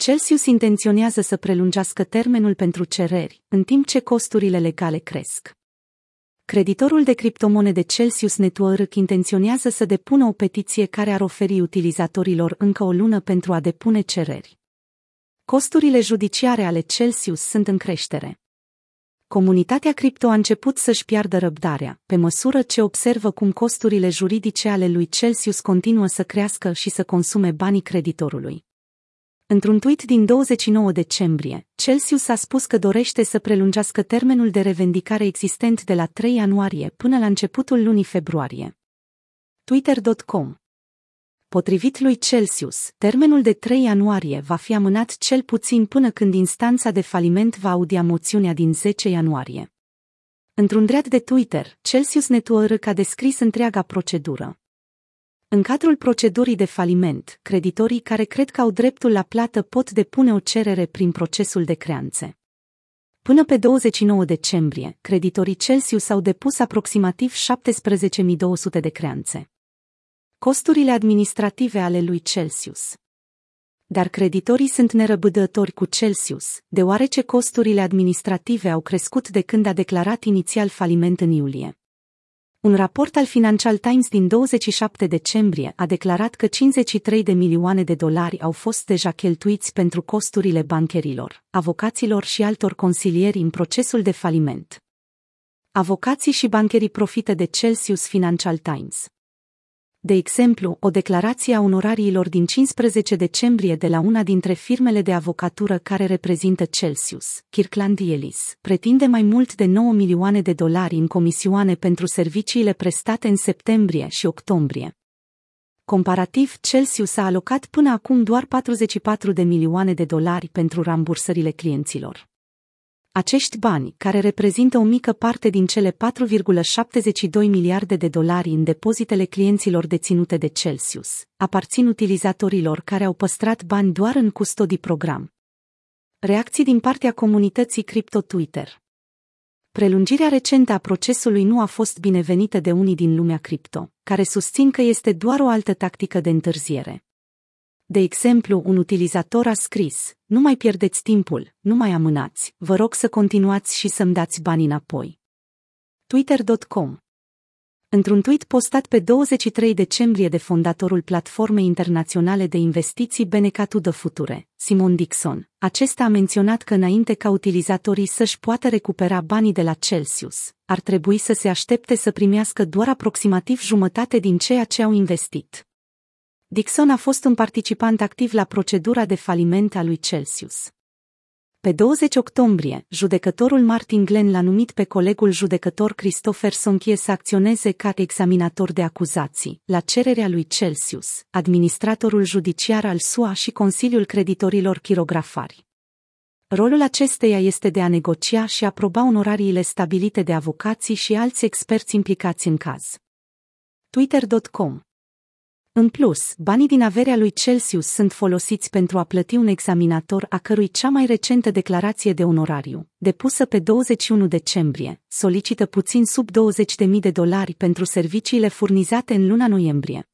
Celsius intenționează să prelungească termenul pentru cereri, în timp ce costurile legale cresc. Creditorul de criptomonede Celsius Network intenționează să depună o petiție care ar oferi utilizatorilor încă o lună pentru a depune cereri. Costurile judiciare ale Celsius sunt în creștere. Comunitatea cripto a început să-și piardă răbdarea, pe măsură ce observă cum costurile juridice ale lui Celsius continuă să crească și să consume banii creditorului. Într-un tweet din 29 decembrie, Celsius a spus că dorește să prelungească termenul de revendicare existent de la 3 ianuarie până la începutul lunii februarie. Twitter.com Potrivit lui Celsius, termenul de 3 ianuarie va fi amânat cel puțin până când instanța de faliment va audia moțiunea din 10 ianuarie. Într-un dread de Twitter, Celsius Network a descris întreaga procedură. În cadrul procedurii de faliment, creditorii care cred că au dreptul la plată pot depune o cerere prin procesul de creanțe. Până pe 29 decembrie, creditorii Celsius au depus aproximativ 17.200 de creanțe. Costurile administrative ale lui Celsius dar creditorii sunt nerăbdători cu Celsius, deoarece costurile administrative au crescut de când a declarat inițial faliment în iulie. Un raport al Financial Times din 27 decembrie a declarat că 53 de milioane de dolari au fost deja cheltuiți pentru costurile bancherilor, avocaților și altor consilieri în procesul de faliment. Avocații și bancherii profită de Celsius Financial Times. De exemplu, o declarație a onorariilor din 15 decembrie de la una dintre firmele de avocatură care reprezintă Celsius, Kirkland Ellis, pretinde mai mult de 9 milioane de dolari în comisioane pentru serviciile prestate în septembrie și octombrie. Comparativ, Celsius a alocat până acum doar 44 de milioane de dolari pentru rambursările clienților. Acești bani, care reprezintă o mică parte din cele 4,72 miliarde de dolari în depozitele clienților deținute de Celsius, aparțin utilizatorilor care au păstrat bani doar în custodii program. Reacții din partea comunității Crypto Twitter Prelungirea recentă a procesului nu a fost binevenită de unii din lumea cripto, care susțin că este doar o altă tactică de întârziere. De exemplu, un utilizator a scris, nu mai pierdeți timpul, nu mai amânați, vă rog să continuați și să-mi dați bani înapoi. Twitter.com Într-un tweet postat pe 23 decembrie de fondatorul platformei internaționale de investiții Benecatu de Future, Simon Dixon, acesta a menționat că înainte ca utilizatorii să-și poată recupera banii de la Celsius, ar trebui să se aștepte să primească doar aproximativ jumătate din ceea ce au investit. Dixon a fost un participant activ la procedura de faliment a lui Celsius. Pe 20 octombrie, judecătorul Martin Glenn l-a numit pe colegul judecător Christopher Sonchie să acționeze ca examinator de acuzații, la cererea lui Celsius, administratorul judiciar al SUA și Consiliul Creditorilor Chirografari. Rolul acesteia este de a negocia și aproba onorariile stabilite de avocații și alți experți implicați în caz. Twitter.com în plus, banii din averea lui Celsius sunt folosiți pentru a plăti un examinator a cărui cea mai recentă declarație de onorariu, depusă pe 21 decembrie, solicită puțin sub 20.000 de dolari pentru serviciile furnizate în luna noiembrie.